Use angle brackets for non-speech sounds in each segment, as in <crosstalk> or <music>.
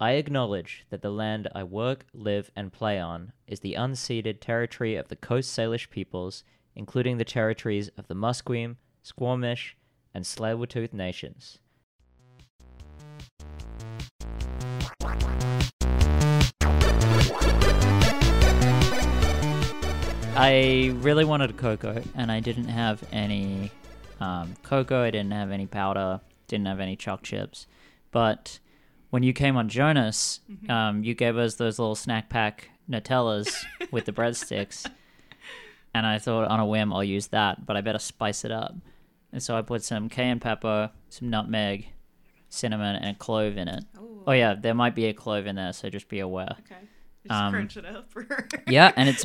I acknowledge that the land I work, live, and play on is the unceded territory of the Coast Salish peoples, including the territories of the Musqueam, Squamish, and Tsleil-Waututh nations. I really wanted a cocoa, and I didn't have any um, cocoa. I didn't have any powder. Didn't have any chalk chips. But when you came on Jonas, um, you gave us those little snack pack Nutellas <laughs> with the breadsticks, and I thought on a whim I'll use that, but I better spice it up. And so I put some cayenne pepper, some nutmeg, cinnamon, and a clove in it. Oh, Oh yeah, there might be a clove in there, so just be aware. okay. Just Um, crunch it up. Yeah, and it's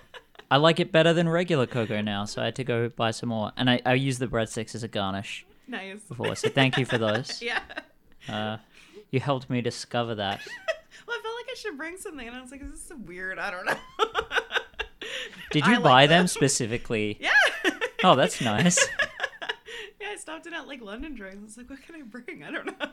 <laughs> I like it better than regular cocoa now, so I had to go buy some more. And I, I use the breadsticks as a garnish nice. before, so thank you for <laughs> those. Yeah. Uh, you helped me discover that. <laughs> Well, I felt like I should bring something, and I was like, "This is so weird." I don't know. Did <laughs> I you like buy them them. specifically? <laughs> yeah. Oh, that's nice. yeah, I stopped in at like London Drugs. I was like, "What can I bring?" I don't know.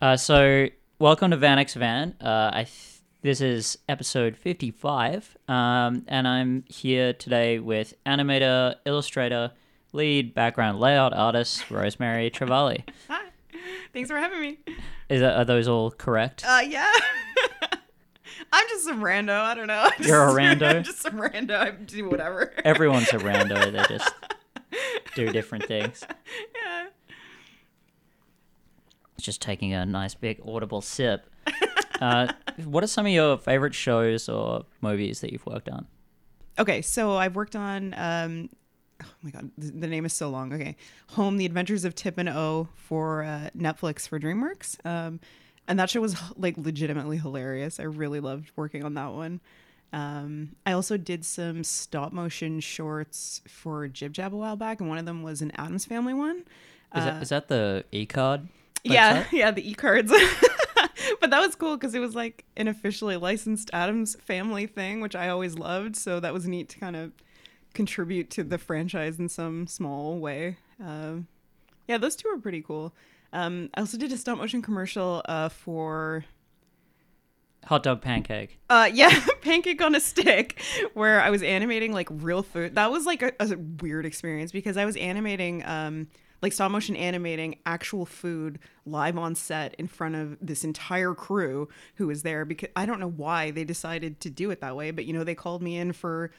Uh, so, welcome to Van X Van. Uh, I th- this is episode 55, um, and I'm here today with animator, illustrator, lead background layout artist, Rosemary Travale. Hi. <laughs> Thanks for having me. Is that, are those all correct? Uh, yeah. <laughs> I'm just some rando. I don't know. I'm You're a <laughs> rando? I'm just some rando. I do whatever. Everyone's a rando. They just do different things. yeah. Just taking a nice big audible sip. Uh, what are some of your favorite shows or movies that you've worked on? Okay, so I've worked on. Um, oh my god, the, the name is so long. Okay, Home: The Adventures of Tip and O for uh, Netflix for DreamWorks, um, and that show was like legitimately hilarious. I really loved working on that one. Um, I also did some stop motion shorts for Jib Jab a while back, and one of them was an Addams Family one. Is, that, is that the E card? Yeah, <laughs> yeah, the e cards. <laughs> but that was cool because it was like an officially licensed Addams Family thing, which I always loved. So that was neat to kind of contribute to the franchise in some small way. Um, yeah, those two are pretty cool. Um, I also did a stop motion commercial uh, for Hot dog pancake. uh yeah, <laughs> pancake on a stick where I was animating like real food. That was like a, a weird experience because I was animating um like stop motion animating actual food live on set in front of this entire crew who was there because I don't know why they decided to do it that way, but you know, they called me in for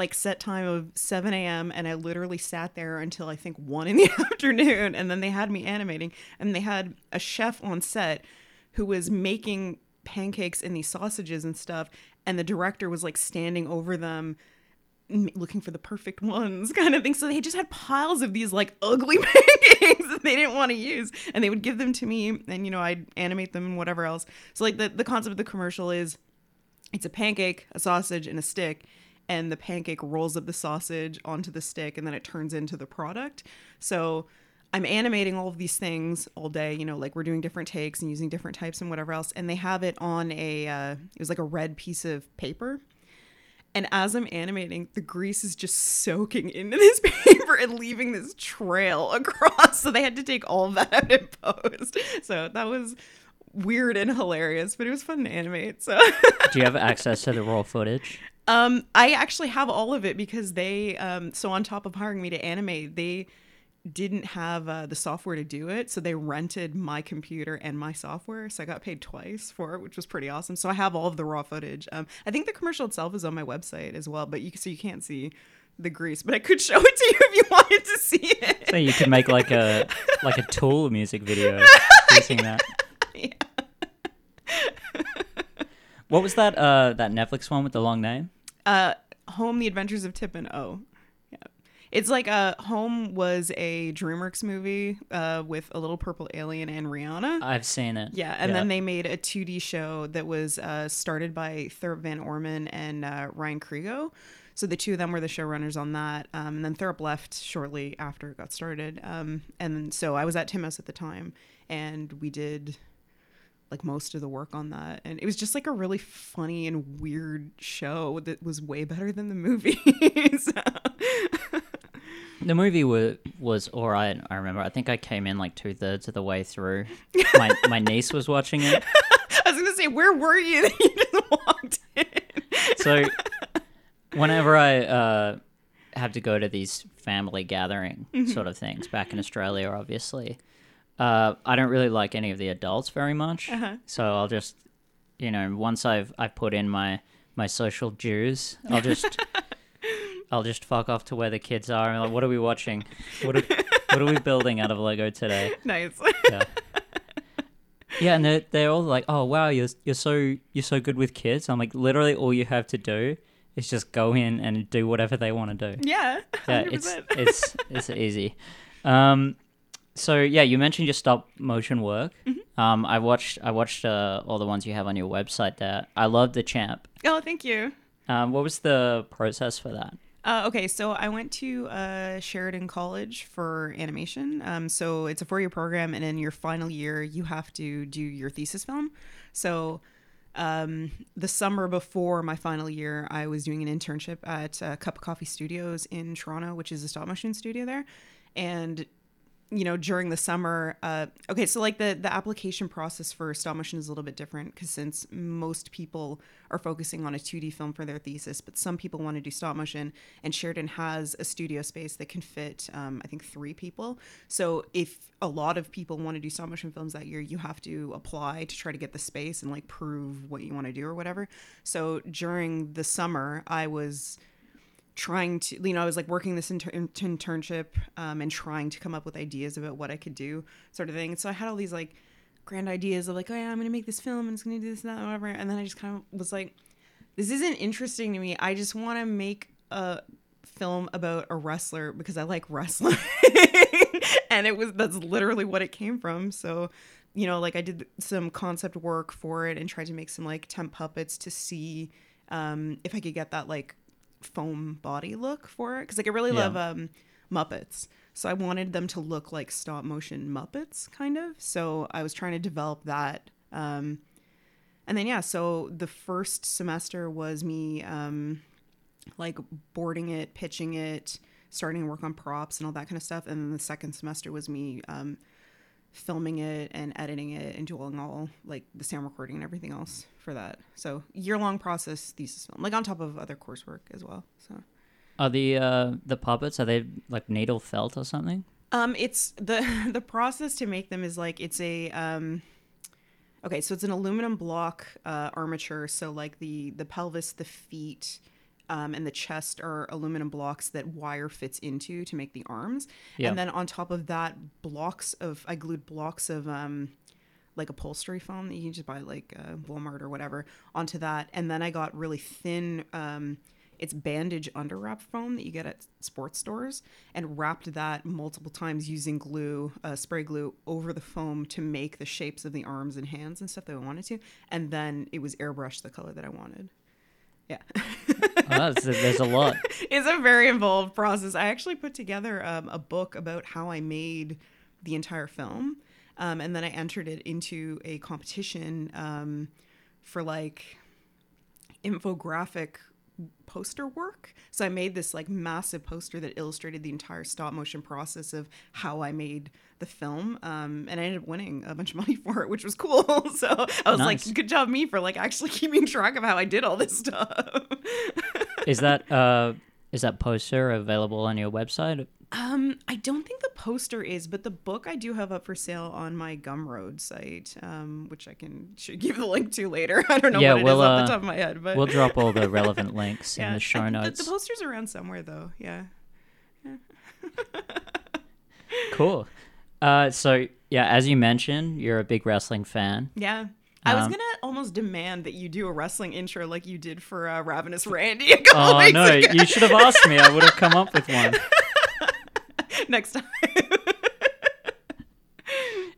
like set time of 7 a.m. and I literally sat there until I think 1 in the <laughs> afternoon and then they had me animating and they had a chef on set who was making pancakes and these sausages and stuff and the director was like standing over them looking for the perfect ones <laughs> kind of thing so they just had piles of these like ugly <laughs> pancakes that they didn't want to use and they would give them to me and you know I'd animate them and whatever else so like the, the concept of the commercial is it's a pancake, a sausage, and a stick, and the pancake rolls up the sausage onto the stick, and then it turns into the product. So I'm animating all of these things all day, you know, like we're doing different takes and using different types and whatever else, and they have it on a, uh, it was like a red piece of paper. And as I'm animating, the grease is just soaking <laughs> into this paper and leaving this trail <laughs> across. So they had to take all of that out in post. So that was weird and hilarious, but it was fun to animate. So Do you have <laughs> access to the raw footage? Um I actually have all of it because they um so on top of hiring me to animate, they didn't have uh, the software to do it, so they rented my computer and my software. So I got paid twice for it, which was pretty awesome. So I have all of the raw footage. Um, I think the commercial itself is on my website as well, but you so you can't see the grease, but I could <laughs> show it to you if you wanted to see it. So you could make like a <laughs> like a Tool music video <laughs> using that. Yeah. What was that uh that Netflix one with the long name? Uh, Home: The Adventures of Tip and O. Yeah, it's like uh, Home was a DreamWorks movie uh, with a little purple alien and Rihanna. I've seen it. yeah, and then they made a 2D show that was uh, started by Thurop Van Orman and uh, Ryan Crego. So the two of them were the showrunners on that. Um, and then Thurop left shortly after it got started. Um, and so I was at Titmouse at the time, and we did like most of the work on that and it was just like a really funny and weird show that was way better than the movie <laughs> so- The movie was was all right. I remember. I think I came in like two thirds of the way through. My my niece was watching it. <laughs> I was gonna say, where were you? that you just walked in. So, <laughs> whenever I uh, have to go to these family gathering Mm-hmm. sort of things back in Australia, obviously, uh, I don't really like any of the adults very much. Uh-huh. So I'll just, you know, once I've I've put in my my social dues, I'll just <laughs> I'll just fuck off to where the kids are. And like, what are we watching? What are, what are we building out of Lego today? nice. Yeah. Yeah, and they're, they're all like, "Oh wow, you're you're so you're so good with kids." I'm like, literally, all you have to do is just go in and do whatever they want to do. yeah. Yeah, 100%. it's it's it's easy. Um, so yeah, you mentioned your stop motion work. Mm-hmm. Um, I watched I watched uh, all the ones you have on your website. There, I love the champ. oh, thank you. Um, what was the process for that? Uh, okay, so I went to uh, Sheridan College for animation. Um, so it's a four year program, and in your final year, you have to do your thesis film. So um, the summer before my final year, I was doing an internship at uh, Cuppa Coffee Studios in Toronto, which is a stop motion studio there. And you know during the summer uh okay so like the the application process for stop motion is a little bit different because since most people are focusing on a 2d film for their thesis but some people want to do stop motion and sheridan has a studio space that can fit um, i think three people. So if a lot of people want to do stop motion films that year you have to apply to try to get the space and like prove what you want to do or whatever. So during the summer i was trying to you know i was like working this inter- internship um, and trying to come up with ideas about what i could do sort of thing. So i had all these like grand ideas of like oh yeah i'm gonna make this film and it's gonna do this and that whatever. And then i just kind of was like this isn't interesting to me. I just want to make a film about a wrestler because i like wrestling. <laughs> And it was that's literally what it came from. So you know like i did some concept work for it and tried to make some like temp puppets to see um, if i could get that like foam body look for it because like I really Yeah. love um Muppets. So I wanted them to look like stop motion Muppets kind of. So I was trying to develop that. Um and then yeah, so the first semester was me um like boarding it, pitching it, starting to work on props and all that kind of stuff. And then the second semester was me um filming it and editing it and doing all like the sound recording and everything else for that. So year long process thesis film, like on top of other coursework as well. So Are the uh, the puppets are they like needle felt or something? um, it's the <laughs> the process to make them is like it's a um, okay, so it's an aluminum block uh, armature. So like the the pelvis, the feet. Um, and the chest are aluminum blocks that wire fits into to make the arms. Yeah. And then on top of that, blocks of I glued blocks of um, like upholstery foam that you can just buy like uh, Walmart or whatever onto that. And then I got really thin. Um, it's bandage underwrap foam that you get at sports stores, and wrapped that multiple times using glue, uh, spray glue over the foam to make the shapes of the arms and hands and stuff that I wanted to. And then it was airbrushed the color that I wanted. Yeah. Oh, that's, there's a lot. <laughs> it's a very involved process. I actually put together um, a book about how I made the entire film, um, and then I entered it into a competition um, for like infographic poster work. So I made this like massive poster that illustrated the entire stop motion process of how I made the film, um, and I ended up winning a bunch of <laughs> money for it, which was cool. <laughs> so I was Nice. like, "Good job, me, for like actually <laughs> keeping track of how I did all this stuff." Is that uh is that poster available on your website? Um, I don't think the poster is, but the book I do have up for sale on my Gumroad site, um, which I can <laughs> should give the link to later. <laughs> I don't know Yeah, what we'll, off uh, the top of my head, but We'll drop all the relevant <laughs> links yeah, in the show notes. The, poster's around somewhere though. Yeah. Cool. Uh, so yeah, as you mentioned, you're a big wrestling fan. Yeah. I was Um, gonna almost demand that you do a wrestling intro like you did for uh, Ravenous Randy. A couple Oh no, ago. you should have asked me. I would have come up with one. <laughs> Next time. <laughs>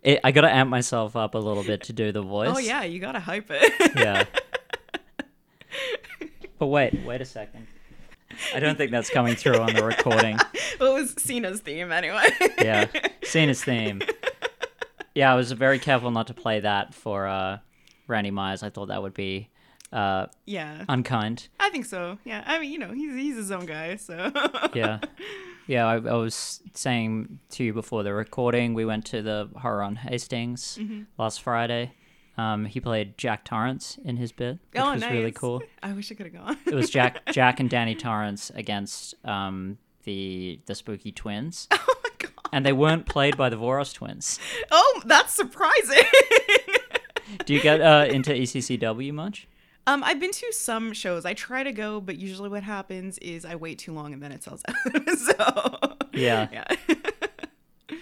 It, I got to amp myself up a little bit to do the voice. oh yeah, you gotta hype it. Yeah. <laughs> But wait, wait a second. I don't think that's coming through on the recording. well, it was Cena's theme anyway. Yeah. Cena's theme. Yeah, I was very careful not to play that for uh, Randy Myers. I thought that would be uh, yeah. unkind. I think so. Yeah. I mean, you know, he's he's his own guy, so Yeah. Yeah, I, I was saying to you before the recording, we went to the horror on Hastings last Friday. Um, he played Jack Torrance in his bit, which oh, was nice. really cool. <laughs> I wish I could have gone. It was Jack, <laughs> Jack and Danny Torrance against um, the the Spooky Twins, <laughs> oh my god. and they weren't played by the Voros twins. Oh, that's surprising. Do you get uh, into ECCW much? Um, I've been to some shows. I try to go, but usually what happens is I wait too long and then it sells out. <laughs> so Yeah. <laughs> yeah,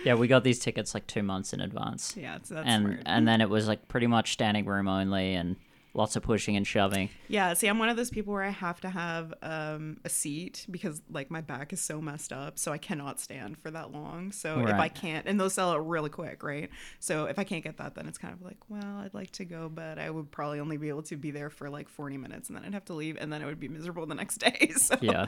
Yeah, we got these tickets like two months in advance, yeah. So that's and smart. and then it was like pretty much standing room only, and lots of pushing and shoving. Yeah, see, I'm one of those people where I have to have um, a seat because like my back is so messed up, so I cannot stand for that long. So if I can't, and those sell out really quick, right? So if I can't get that, then it's kind of like, well, I'd like to go, but I would probably only be able to be there for like 40 minutes, and then I'd have to leave, and then I would be miserable the next <laughs> day. So Yeah,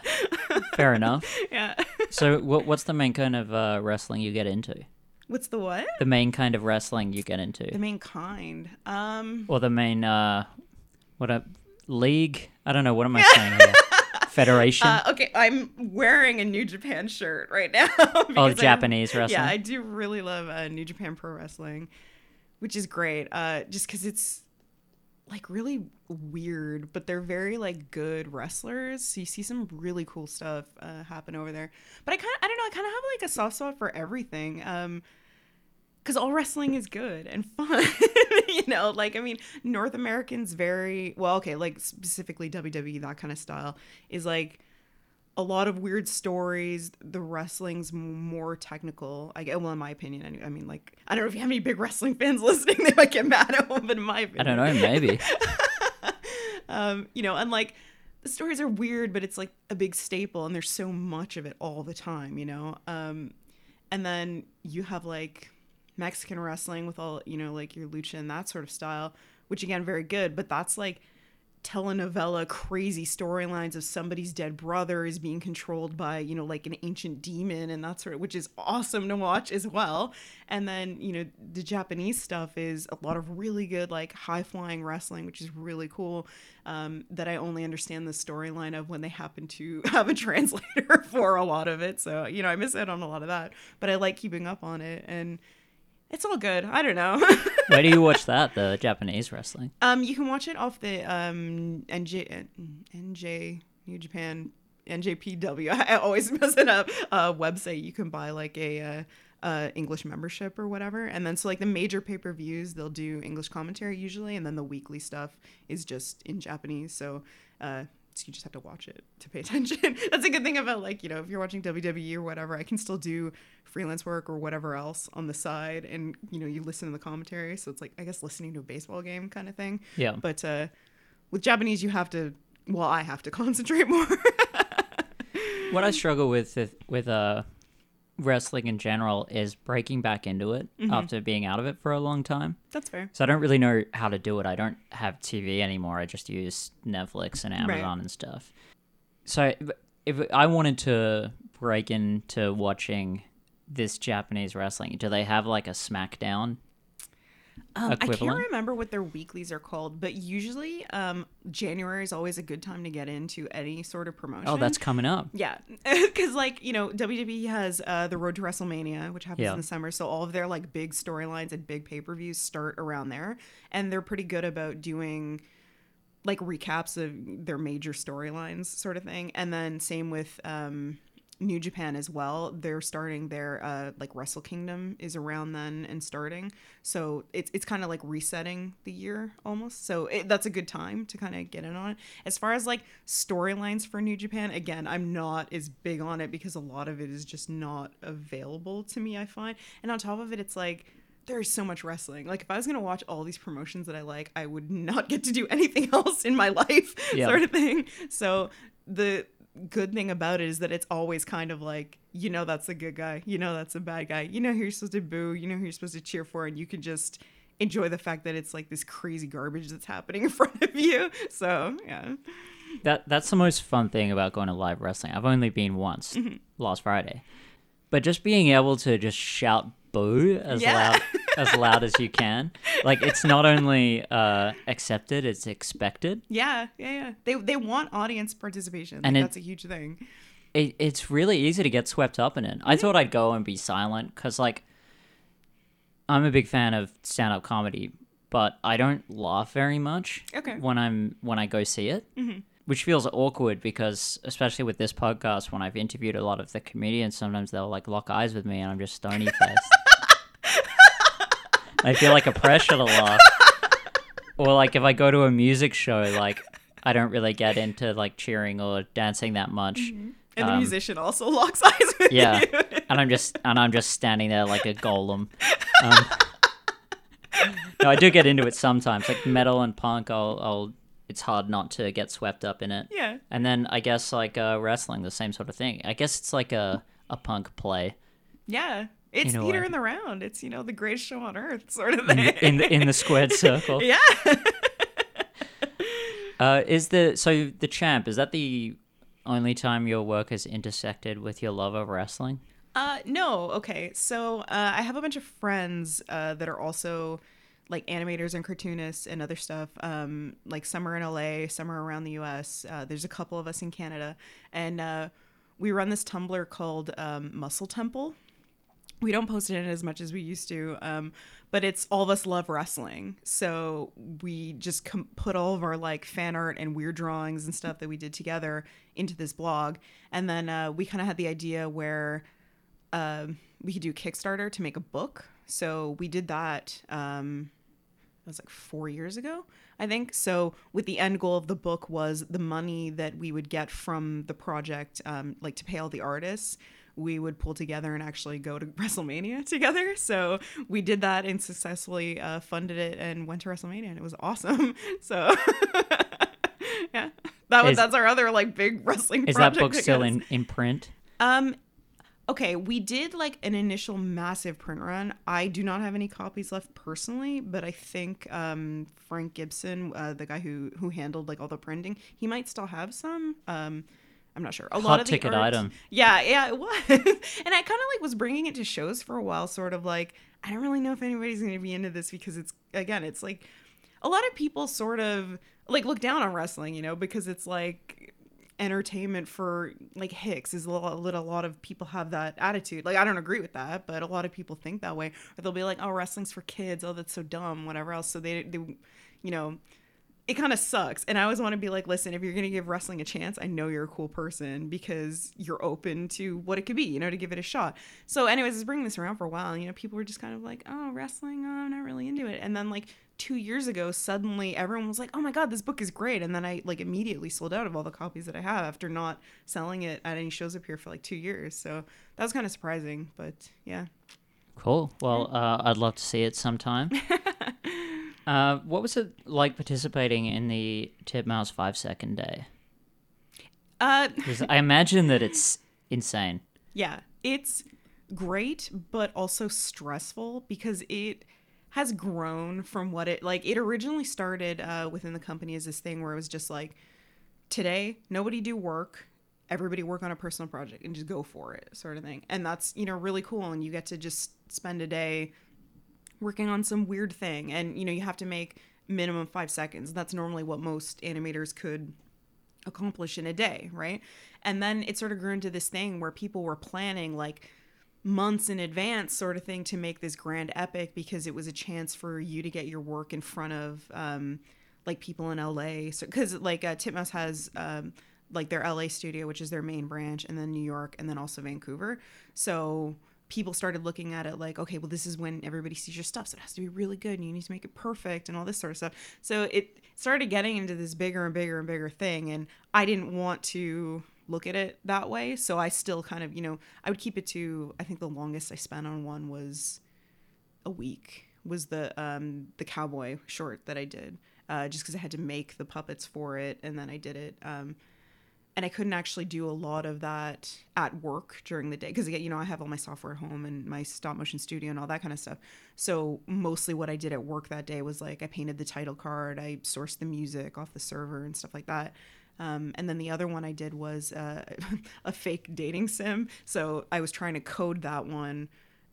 fair enough. <laughs> yeah. So, what what's the main kind of uh, wrestling you get into? What's the what? The main kind of wrestling you get into, The main kind. Um, or the main uh, what a league? I don't know. What am I <laughs> saying here? Federation? uh, okay, I'm wearing a New Japan shirt right now. <laughs> oh, Japanese wrestling. Yeah, I do really love uh, New Japan Pro Wrestling, which is great. Uh, just because it's like really weird, but they're very like good wrestlers. So you see some really cool stuff uh, happen over there. But I kind of, I don't know, I kind of have like a soft spot for everything. Um, because all wrestling is good and fun. <laughs> you know, like I mean, North Americans very well. Okay, like specifically WWE, that kind of style is like a lot of weird stories. The wrestling's more technical. I get well, in my opinion. I mean, like I don't know if you have any big wrestling fans <laughs> listening, they might get mad at one, but in my opinion, I don't know. Maybe. <laughs> um, you know, and like the stories are weird, but it's like a big staple, and there's so much of it all the time, you know. Um, and then you have like Mexican wrestling with all you know, like your lucha and that sort of style, which again very good, but that's like telenovela crazy storylines of somebody's dead brother is being controlled by you know like an ancient demon and that sort of which is awesome to watch as well. And then you know the japanese stuff is a lot of really good like high flying wrestling which is really cool um, that i only understand the storyline of when they happen to <laughs> have a translator <laughs> for a lot of it. So you know i miss out on a lot of that but i like keeping up on it. And it's all good i don't know <laughs> Where do you watch that? The <laughs> Japanese wrestling. Um, you can watch it off the um NJ NJ New Japan NJPW. <laughs> I always mess it up. Uh, website you can buy like a uh, uh, English membership or whatever, and then so like the major pay per views they'll do English commentary usually, and then the weekly stuff is just in Japanese. So. Uh, so you just have to watch it to pay <laughs> attention. That's a good thing about like, you know, if you're watching WWE or whatever, I can still do freelance work or whatever else on the side and you know, you listen to the commentary. So it's like I guess listening to a baseball game kind of thing. Yeah. But uh with Japanese you have to well, I have to <laughs> concentrate more. what I struggle with with, with uh wrestling in general is breaking back into it Mm-hmm. after being out of it for a long time. That's fair. So I don't really know how to do it. I don't have TV anymore. I just use Netflix and Right. Amazon and stuff. So if I wanted to break into watching this Japanese wrestling, do they have like a SmackDown? Um, I can't remember what their weeklies are called, but usually um January is always a good time to get into any sort of promotion. Oh, that's coming up. Yeah, <laughs> because like you know, WWE has uh, the Road to WrestleMania, which happens Yeah. in the summer. So all of their like big storylines and big pay per views start around there, and they're pretty good about doing like recaps of their major storylines, sort of thing. And then same with um, New Japan as well. They're starting their uh, like Wrestle Kingdom is around then and starting, so it's it's kind of like resetting the year almost. So it, that's a good time to kind of get in on it. As far as like storylines for New Japan, again, I'm not as big on it because a lot of it is just not available to me. I find, and on top of it, it's like there's so much wrestling. Like if I was gonna watch all these promotions that I like, I would not <laughs> get to do anything <laughs> else in my life, Yeah. sort of thing. So the good thing about it is that it's always kind of like you know that's a good guy, you know that's a bad guy, you know who you're supposed to boo, you know who you're supposed to cheer for, and you can just enjoy the fact that it's like this crazy garbage that's happening <laughs> in front of you. So yeah, That that's the most fun thing about going to live wrestling. I've only been once Mm-hmm. last Friday, but just being able to just shout "boo" as Yeah. loud <laughs> as loud as you can, like it's not only uh, accepted, it's expected. yeah, yeah, yeah. They they want audience participation. Like, And it- that's a huge thing. It, it's really easy to get swept up in it. I thought I'd go and be silent because, like, I'm a big fan of stand-up comedy, but I don't laugh very much. Okay. When I'm when I go see it, mm-hmm. which feels awkward because especially with this podcast, when I've interviewed a lot of the comedians, sometimes they'll like lock eyes with me, and I'm just stony faced. I feel like a pressure to laugh. Or like if I go to a music show, like I don't really get into like cheering or dancing that much. And the Um, musician also locks eyes with Yeah, you. and I'm just and I'm just standing there like a golem. <laughs> Um, no, I do get into it sometimes, like metal and punk. I'll, I'll. It's hard not to get swept up in it. yeah. And then I guess like uh, wrestling, the same sort of thing. I guess it's like a a punk play Yeah. It's In a theater in the round. It's, you know, the greatest show on earth <laughs> sort of in thing. the in the, in the squared <laughs> circle. yeah. <laughs> Uh, is the so the champ? Is that the only time your work has intersected with your love of wrestling? Uh, no. Okay. So uh, I have a bunch of friends uh, that are also like animators and cartoonists and other stuff. Um, like some are in LA, some are around the US. Uh, there's a couple of us in Canada, and uh, we run this Tumblr called um, Muscle Temple. We don't post it as much as we used to, um, but it's all of us love wrestling. So we just com- put all of our like fan art and weird drawings and stuff that we did together into this blog, and then uh, we kind of had the idea where um, we could do Kickstarter to make a book. So we did that. Um, that was like four years ago, I think. So with the end goal of the book was the money that we would get from the project, um, like to pay all the artists. We would pull together and actually go to <laughs> WrestleMania together. So we did that and successfully uh, funded it and went to WrestleMania, and it was awesome. <laughs> So <laughs> yeah, that was Is- that's our other like big wrestling. Is that book still in in print? Um, okay, we did like an initial massive print run. I do not have any copies left personally, but I think um Frank Gibson, uh, the guy who who handled like all the printing, he might still have some. Um, I'm not sure. A lot Hot of the ticket art- item. Yeah, yeah, it was. <laughs> and I kind of like was bringing it to shows for a while, sort of like I don't really know if anybody's going to be into this because it's again, it's like a lot of people sort of like look down on wrestling, you know, because it's like entertainment for like hicks is a lot, a lot of people have that attitude. Like I don't agree with that, but a lot of people think that way. Or they'll be like, "Oh, wrestling's for kids. Oh, that's so dumb." Whatever else. So they, they you know, it kind of sucks. And I always want to be like, listen, if you're going to give wrestling a chance, I know you're a cool person because you're open to what it could be, you know, to give it a shot. So, anyways, I was bringing this around for a while. And, you know, people were just kind of like, oh, wrestling, oh, I'm not really into it. And then, like, two years ago, suddenly everyone was like, oh my God, this book is great. And then I, like, immediately sold out of all the copies that I have after not selling it at any shows up here for like two years. So that was kind of surprising. But yeah. Cool. Well, uh, I'd love to see it sometime. <laughs> uh, what was it like participating in the Titmouse five second day? Uh, <laughs> I imagine that it's insane. Yeah, it's great, but also stressful because it has grown from what it like. It originally started uh, within the company as this thing where it was just like, today nobody do work, everybody work on a personal project and just go for it, sort of thing. And that's you know really cool, and you get to just spend a day working on some weird thing, and you know you have to make minimum five seconds. That's normally what most animators could accomplish in a day, right? And then it sort of grew into this thing where people were planning like months in advance sort of thing to make this grand epic because it was a chance for you to get your work in front of um like people in LA so cuz like uh, Titmouse has um like their LA studio which is their main branch and then New York and then also Vancouver so people started looking at it like okay well this is when everybody sees your stuff so it has to be really good and you need to make it perfect and all this sort of stuff so it started getting into this bigger and bigger and bigger thing and I didn't want to look at it that way. So I still kind of, you know, I would keep it to I think the longest I spent on one was a week. Was the um the cowboy short that I did. Uh just cuz I had to make the puppets for it and then I did it um and I couldn't actually do a lot of that at work during the day because you know I have all my software at home and my stop motion studio and all that kind of stuff. So mostly what I did at work that day was like I painted the title card, I sourced the music off the server and stuff like that. Um, and then the other one I did was uh, <laughs> a fake dating sim. So I was trying to code that one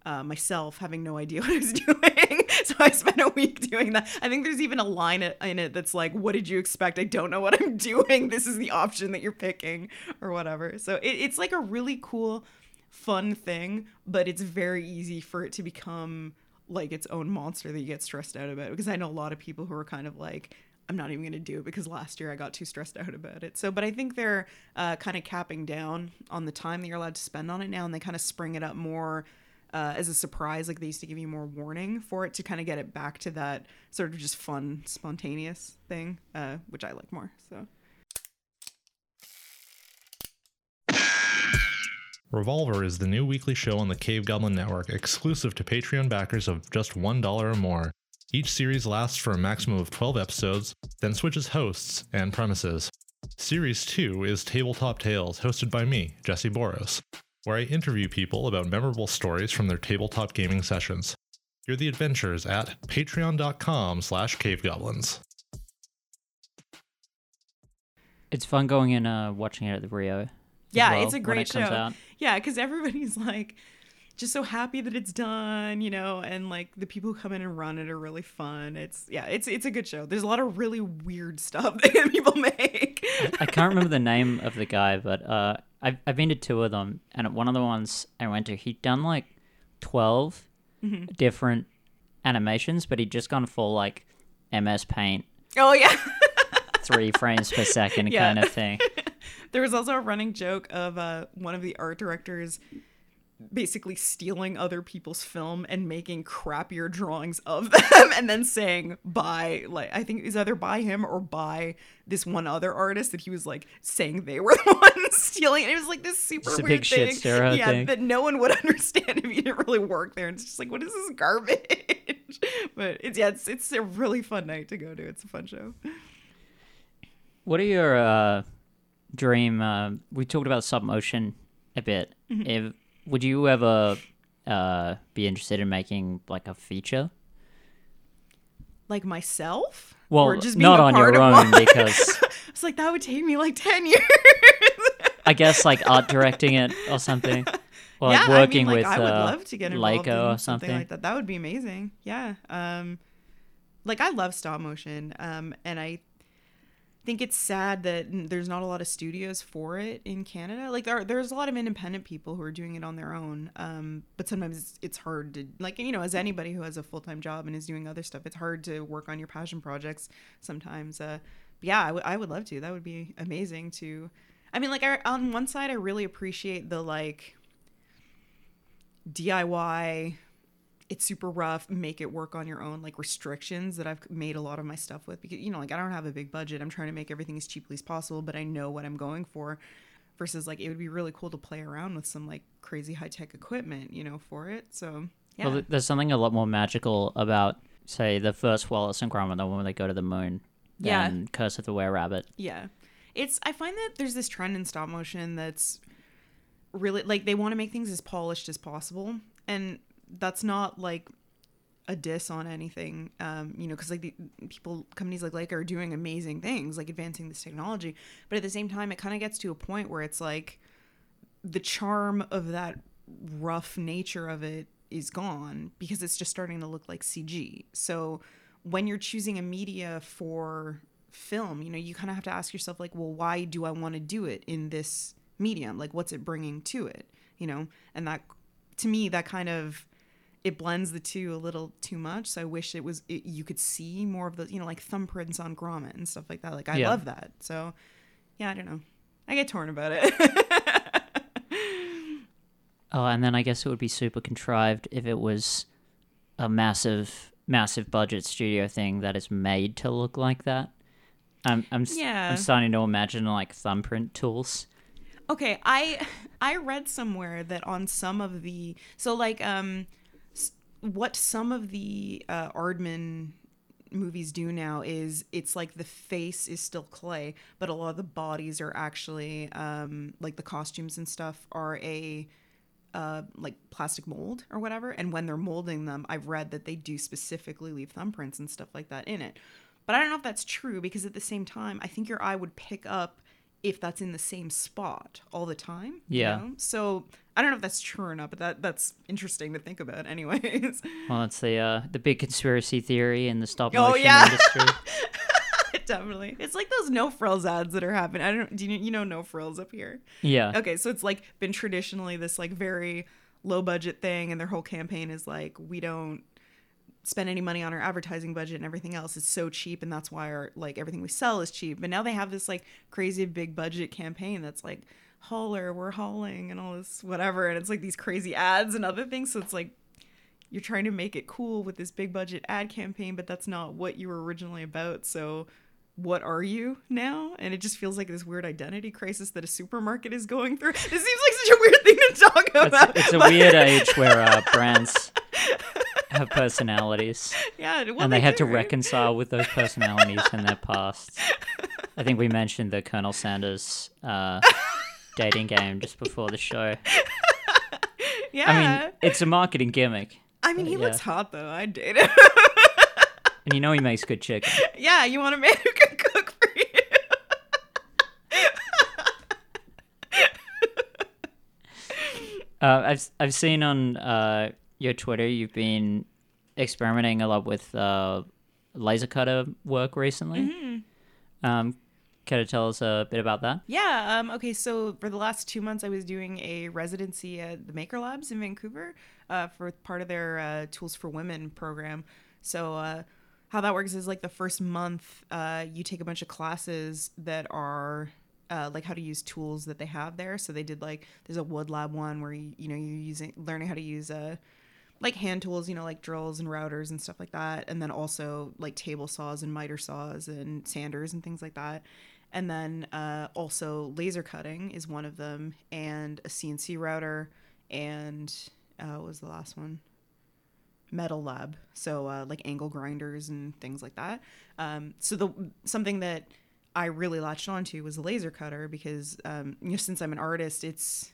uh, myself, having no idea <laughs> what I was doing. <laughs> so I spent a week doing that. I think there's even a line in it that's like, "What did you expect? I don't know what I'm <laughs> doing. This is the option that you're picking, or whatever." So it, it's like a really cool, fun thing, but it's very easy for it to become like its own monster that you get stressed out about because I know a lot of people who are kind of like I'm not even going to do it because last year I got too stressed out about it. So, but I think they're uh, kind of capping down on the time that you're allowed to spend on it now, and they kind of spring it up more uh, as a surprise. Like they used to give you more warning for it to kind of get it back to that sort of just fun, spontaneous thing, uh, which I like more. So. Revolver is the new weekly show on the Cave Goblin Network, exclusive to Patreon backers of just $1 or more. Each series lasts for a maximum of 12 episodes, then switches hosts and premises. Series 2 is Tabletop Tales, hosted by me, Jesse Boros, where I interview people about memorable stories from their tabletop gaming sessions. Hear the adventures at patreon.com slash cavegoblins. It's fun going in and uh, watching it at the Rio. Yeah, well it's a great it show. Yeah, because everybody's like just so happy that it's done, you know, and like the people who come in and run it are really fun. It's yeah, it's it's a good show. There's a lot of really weird stuff <laughs> that people make. I can't remember the name of the guy, but uh, I've, I've been to two of them, and at one of the ones I went to, he'd done like 12 Mm-hmm. different animations, but he'd just gone full like MS Paint, oh yeah. <laughs> three frames per second Yeah. kind of thing. <laughs> There was also a running joke of uh, one of the art directors basically stealing other people's film and making crappier drawings of <laughs> them and then saying by like I think it was either by him or by this one other artist that he was like saying they were <laughs> the ones stealing it. It was like this super weird big shit thing. stereo yeah, thing. that no one would <laughs> understand if you didn't really work there. And it's just like, what is this garbage? but it's yeah, it's it's a really fun night to go to. It's a fun show. What are your uh, dream? Uh, we talked about submotion a bit. Mm-hmm. If would you ever uh, be interested in making like a feature? Like myself? Well, Or just being not a on part your own <laughs> because It's like that would take me like ten years. <laughs> I guess like art directing it or something, or like yeah, I working mean, like, with I would uh, love to get involved Laika in or something something. like that. That would be amazing. Yeah. Um, like I love stop motion. Um, and I think it's sad that there's not a lot of studios for it in Canada. Like there, there's a lot of independent people who are doing it on their own. Um, but sometimes it's, it's hard to like you know as anybody who has a full time job and is doing other stuff, it's hard to work on your passion projects sometimes. Uh, yeah, I would- I would love to. That would be amazing to. I mean, like I, on one side, I really appreciate the like DIY. It's super rough. Make it work on your own. Like restrictions that I've made a lot of my stuff with because you know, like I don't have a big budget. I'm trying to make everything as cheaply as possible, but I know what I'm going for. Versus like it would be really cool to play around with some like crazy high tech equipment, you know, for it. So yeah, Well, there's something a lot more magical about, say, the first Wallace and Gromit, the one where they go to the moon, Yeah. than Curse of the Were Rabbit. Yeah. It's I find that there's this trend in stop motion that's really like they want to make things as polished as possible and that's not like a diss on anything um you know because like the people companies like Laika are doing amazing things like advancing this technology but at the same time it kind of gets to a point where it's like the charm of that rough nature of it is gone because it's just starting to look like CG. So when you're choosing a media for film, you know, you kind of have to ask yourself like, well, why do I want to do it in this medium? Like what's it bringing to it, you know? And that to me that kind of it blends the two a little too much. So I wish it was it, you could see more of the, you know, like thumbprints on Gromit and stuff like that. Like I Yeah. love that. So yeah, I don't know. I get torn about it. <laughs> Oh, and then I guess it would be super contrived if it was a massive, massive budget studio thing that is made to look like that. I'm, I'm, Yeah. I'm starting to imagine like thumbprint tools. Okay, I <laughs> I read somewhere that on some of the so like um what some of the uh, Aardman movies do now is it's like the face is still clay, but a lot of the bodies are actually um like the costumes and stuff are a uh, like plastic mold or whatever. And when they're molding them, I've read that they do specifically leave thumbprints and stuff like that in it. But I don't know if that's true because at the same time, I think your eye would pick up if that's in the same spot all the time. you Yeah. know? So I don't know if that's true or not, but that that's interesting to think about, <laughs> anyways. Well, it's the uh, the big conspiracy theory in the stop Oh, motion yeah. industry. <laughs> Definitely, it's like those no frills ads that are happening. I don't. Do you you know no frills up here? Yeah. Okay, so it's like been traditionally this like very low budget thing, and their whole campaign is like we don't spend any money on our advertising budget and everything else. is so cheap, and that's why our like everything we sell is cheap. But now they have this like crazy big budget campaign that's like hauler, we're hauling, and all this whatever, and it's like these crazy ads and other things. So it's like you're trying to make it cool with this big budget ad campaign, but that's not what you were originally about. So what are you now? And it just feels like this weird identity crisis that a supermarket is going through. <laughs> It seems like such a weird thing to talk about. It's, it's a weird <laughs> age where uh, brands have personalities. <laughs> Yeah, well, and they, have to do. reconcile with those personalities in their <laughs> past. I think we mentioned the Colonel Sanders uh, dating game just before the show. Yeah. I mean, it's a marketing gimmick, I mean, he yeah. looks hot though. I'd date him. <laughs> and you know he makes good chicken. yeah, you want a man who can cook for you. Uh, I've I've seen on uh, your Twitter you've been experimenting a lot with uh, laser cutter work recently. Mm-hmm. Um, can you tell us a bit about that? Yeah. Um, okay. So for the last two months, I was doing a residency at the Maker Labs in Vancouver uh, for part of their uh, Tools for Women program. So uh, how that works is like the first month, uh, you take a bunch of classes that are uh, like how to use tools that they have there. So they did like there's a wood lab one where you you know you're using learning how to use uh, like hand tools, you know, like drills and routers and stuff like that, and then also like table saws and miter saws and sanders and things like that. And then uh, also laser cutting is one of them, and a CNC router, and uh, what was the last one? Metal lab, so uh, like angle grinders and things like that. Um, so the something that I really latched onto was the laser cutter because um, you know since I'm an artist, it's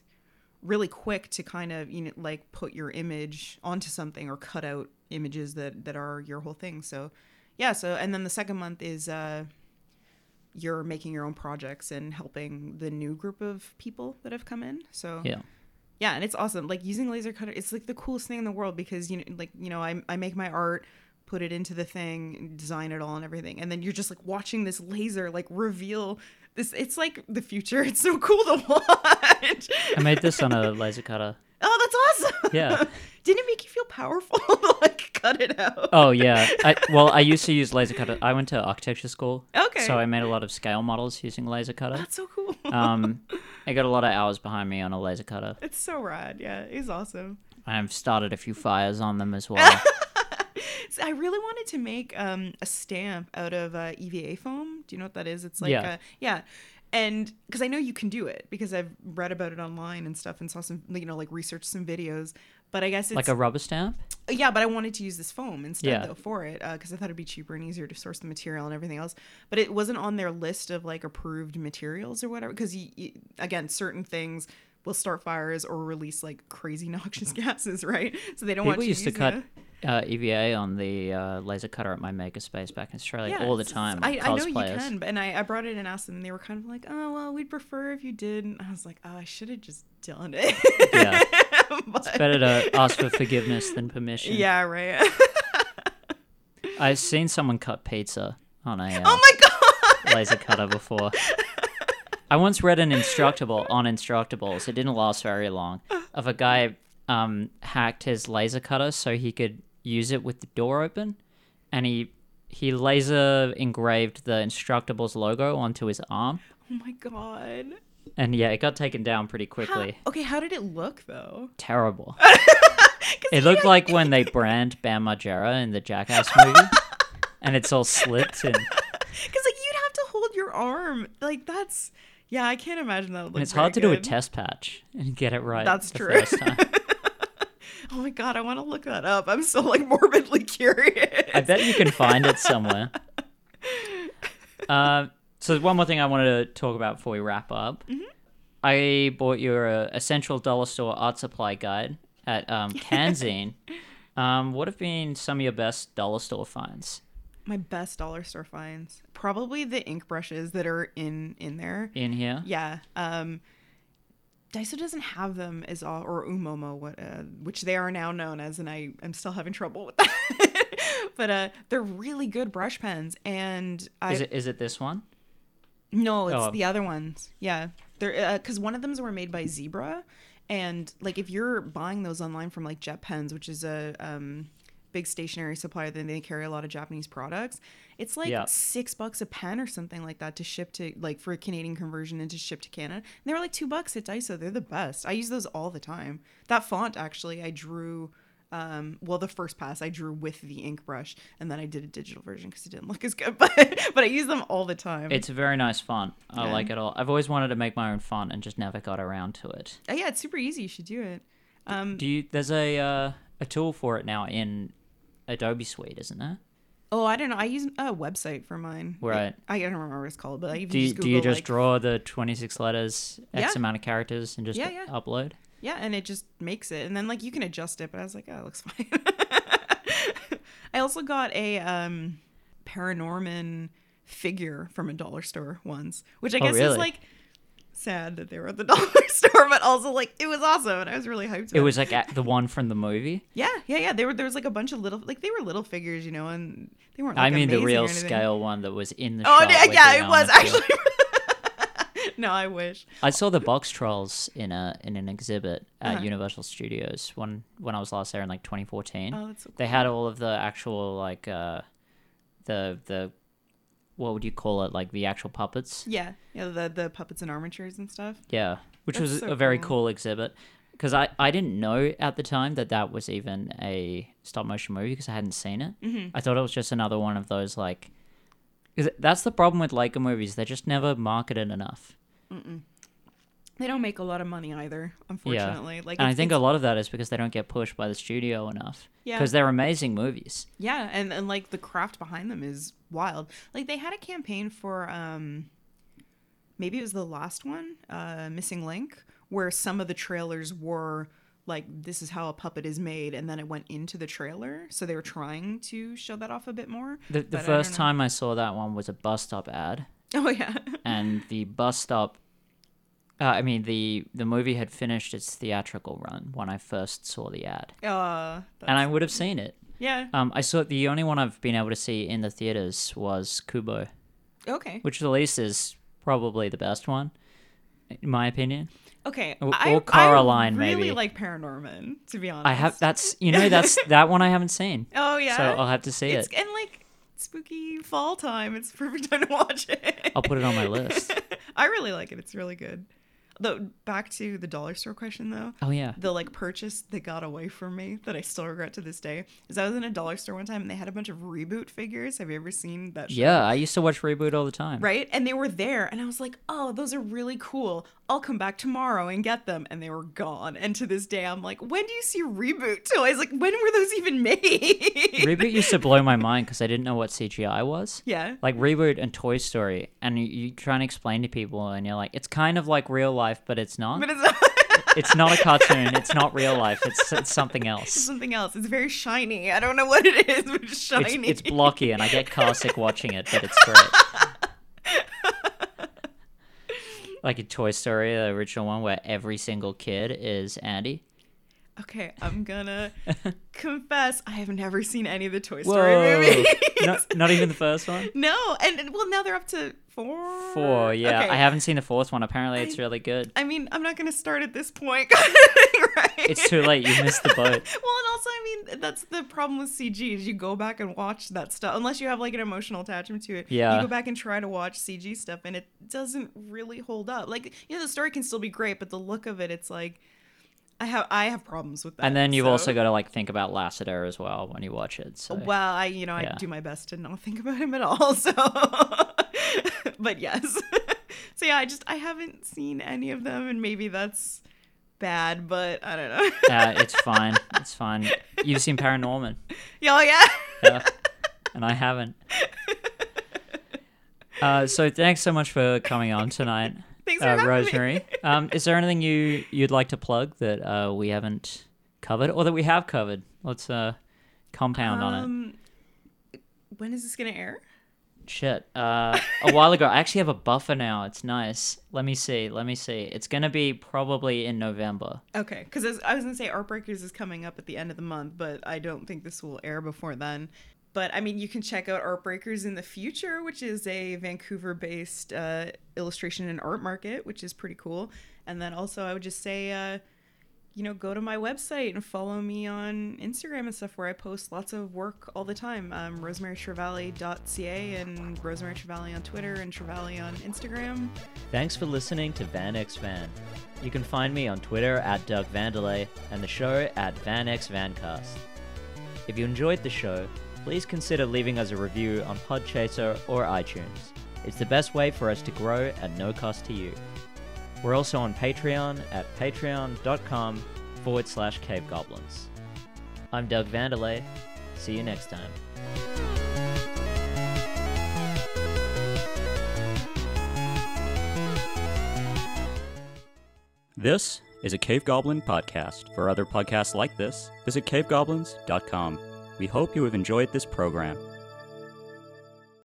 really quick to kind of you know like put your image onto something or cut out images that that are your whole thing. So yeah so and then the second month is uh you're making your own projects and helping the new group of people that have come in. So Yeah. yeah and it's awesome. Like using laser cutter it's like the coolest thing in the world because you know like you know i, I make my art put it into the thing design it all and everything. And then you're just like watching this laser like reveal this it's like the future <laughs> it's so cool to watch I made this on a laser cutter. <laughs> oh that's awesome Yeah. <laughs> didn't it make you feel powerful to like cut it out Oh yeah. I, well, I used to use laser cutter. I went to architecture school. Okay. So I made a lot of scale models using laser cutter. that's so cool Um, I got a lot of hours behind me on a laser cutter. it's so rad yeah it's awesome I've started a few fires on them as well. So <laughs> I really wanted to make um, a stamp out of uh, EVA foam. Do you know what that is? It's like Yeah. yeah, yeah. And because I know you can do it because I've read about it online and stuff and saw some, you know, like researched some videos. But I guess it's like a rubber stamp. yeah. But I wanted to use this foam instead Yeah. though for it because I thought it'd be cheaper and easier to source the material and everything else. But it wasn't on their list of like approved materials or whatever because again certain things will start fires or release like crazy <laughs> noxious gases, right? So they don't want People you used to using cut uh, EVA on the uh, laser cutter at my makerspace back in Australia all the time. I, I know you can, but and I, I brought it and asked them, and they were kind of like, "Oh well, we'd prefer if you did." And I was like, "Oh, I should have just done it." Yeah. <laughs> but, Better to ask for forgiveness than permission. yeah, right. <laughs> I've seen someone cut pizza on a uh, oh my god! laser cutter before. I once read an Instructable on Instructables. It didn't last very long. Of a guy um, hacked his laser cutter so he could use it with the door open, and he he laser engraved the Instructables logo onto his arm. Oh my god! And yeah, it got taken down pretty How- quickly. okay, how did it look though? Terrible. <laughs> It looked like when they <laughs> brand Bam Margera in the Jackass movie, and it's all slipped and, <laughs> Because like you'd have to hold your arm, like that's yeah, I can't imagine that. Would look and it's hard to do a test patch and get it right. That's the true. first time. <laughs> Oh my god, I want to look that up. I'm so like morbidly <laughs> curious. I bet you can find it somewhere. <laughs> Uh, so one more thing I wanted to talk about before we wrap up. Mm-hmm. I bought your uh, Essential Dollar Store Art Supply Guide at um, Canzine. um, what have been some of your best dollar store finds My best dollar store finds probably the ink brushes that are in in there. in here? Yeah. Um Daiso doesn't have them as all or Oomomo what uh, which they are now known as and I I'm still having trouble with that. <laughs> but uh they're really good brush pens and I Is it is it this one? no, it's Oh. the other ones. Yeah. They're because one of them's were made by Zebra, and like if you're buying those online from like Jet Pens, which is a um, big stationery supplier. Then they carry a lot of Japanese products. It's like Yeah. six bucks a pen or something like that to ship to like for a Canadian conversion and to ship to Canada. And they were like two bucks at Daiso. They're the best. I use those all the time. That font actually, I drew. Um, well, the first pass I drew with the ink brush, and then I did a digital version because it didn't look as good. <laughs> But but I use them all the time. It's a very nice font. I Yeah. like it all. I've always wanted to make my own font and just never got around to it. Uh, yeah, it's super easy. You should do it. Um, Do you? There's a uh, a tool for it now in Adobe Suite, isn't there? Oh, I don't know. I use a website for mine. Right. I, I don't remember what it's called, but I even Do you, just do you Google, just like- draw the 26 letters, X Yeah. amount of characters, and just Yeah, yeah. upload? Yeah, and it just makes it, and then like you can adjust it. But I was like, oh, it looks <laughs> fine. I also got a um, Paranorman figure from a dollar store once, which I Oh, guess is really? like sad that they were at the <laughs> dollar store, but also like it was awesome, and I was really hyped. It was like a- the one from the movie. yeah, yeah, yeah. They were there was like a bunch of little like they were little figures, you know, and they weren't. I mean the real scale one that was in the Oh yeah, yeah, it was actually. <laughs> no, I wish. I saw the Boxtrolls in a in an exhibit at Uh-huh. Universal Studios when when I was last there in like 2014. Oh, that's so They had all of the actual like uh the the what would you call it like the actual puppets. Yeah, yeah, the the puppets and armatures and stuff. Yeah, which That's was so a very cool. cool exhibit because I I didn't know at the time that that was even a stop motion movie because I hadn't seen it. Mm-hmm. I thought it was just another one of those like. Cause that's the problem with Laika movies; they're just never marketed enough. They don't make a lot of money either, unfortunately. Like, and I think a lot of that is because they don't get pushed by the studio enough. Yeah. Because they're amazing movies. yeah, and and like the craft behind them is wild. Like they had a campaign for um, maybe it was the last one, uh, Missing Link, where some of the trailers were like this is how a puppet is made, and then it went into the trailer. So they were trying to show that off a bit more. The, the first know. time I saw that one was a bus stop ad, Oh yeah. and the bus stop. Uh, I mean, the the movie had finished its theatrical run when I first saw the ad, uh, and I would have seen it. yeah. Um, I saw the only one I've been able to see in the theaters was Kubo, Okay. which at least is probably the best one, in my opinion. Okay. Or- I, or Coraline, I really maybe. like Paranorman, to be honest. I have that's you know that's <laughs> that one I haven't seen, Oh yeah. so I'll have to see it's it. and like spooky fall time. It's <laughs> perfect time to watch it. I'll put it on my list. <laughs> I really like it. It's really good. Though back to the dollar store question though. Oh yeah, The like purchase that got away from me that I still regret to this day is I was in a dollar store one time and they had a bunch of reboot figures. Have you ever seen that? show? yeah. I used to watch Reboot all the time. Right? And they were there and I was like, "Oh, those are really cool. I'll come back tomorrow and get them." And they were gone. And to this day I'm like, "When do you see reboot toys? Like when were those even made?" Reboot used to blow my <laughs> mind because I didn't know what CGI was. yeah. Like Reboot and Toy Story, and you, you try and explain to people, and you're like, it's kind of like real life, but it's not. But it's <laughs> it's not a cartoon. <laughs> It's not real life. It's, it's something else. something else. It's very shiny. I don't know what it is, but it's It's, shiny. it's blocky, and I get car sick watching it, but it's great. Like in Toy Story, the original one, where every single kid is Andy. Okay, I'm gonna <laughs> confess I have never seen any of the Toy Story Whoa! movies. not, not even the first one. <laughs> no, and and- well now they're up to four. Four, yeah. Okay. I haven't seen the fourth one. Apparently, it's really good. I mean, I'm not gonna start at this point, kind of thing, right? It's too late. You missed the boat. <laughs> well, and also, I mean, that's the problem with CG is you go back and watch that stuff unless you have like an emotional attachment to it. Yeah. You go back and try to watch CG stuff, and it doesn't really hold up. Like, you know, the story can still be great, but the look of it, it's like, I have I have problems with that. And then you've so- also got to like think about Lasseter as well when you watch it. So Well, I you know I do my best to not think about him at all. <laughs> So, but yes. so yeah, I just I haven't seen any of them, and maybe that's bad, but I don't know. uh, it's fine. <laughs> It's fine. You've seen Paranorman, yeah, oh, yeah. yeah, <laughs> and I haven't. Uh, so thanks so much for coming on tonight, Thanks for uh, having me. Rosemary. Um, is there anything you you'd like to plug that uh, we haven't covered, or that we have covered? Let's uh, compound on it. Um, when is this gonna air? Shit. Uh, a while ago, I actually have a buffer now. It's nice. Let me see. Let me see. It's gonna be probably in November. Okay, because I was gonna say Art Breakers is coming up at the end of the month, but I don't think this will air before then. But I mean, you can check out Art Breakers in the future, which is a Vancouver-based uh, illustration and art market, which is pretty cool. And then also, I would just say, uh, you know, go to my website and follow me on Instagram and stuff where I post lots of work all the time. Um, RosemaryTravale.ca and Rosemary Travale on Twitter and Travale on Instagram. Thanks for listening to Van X Van. You can find me on Twitter at Doug Vandelay and the show at Van X Vancast. If you enjoyed the show, please consider leaving us a review on Podchaser or iTunes. It's the best way for us to grow at no cost to you. We're also on Patreon at patreon.com forward slash cavegoblins. I'm Doug Vandelay. See you next time. This is a Cave Goblin podcast. For other podcasts like this, visit cavegoblins.com. We hope you have enjoyed this program.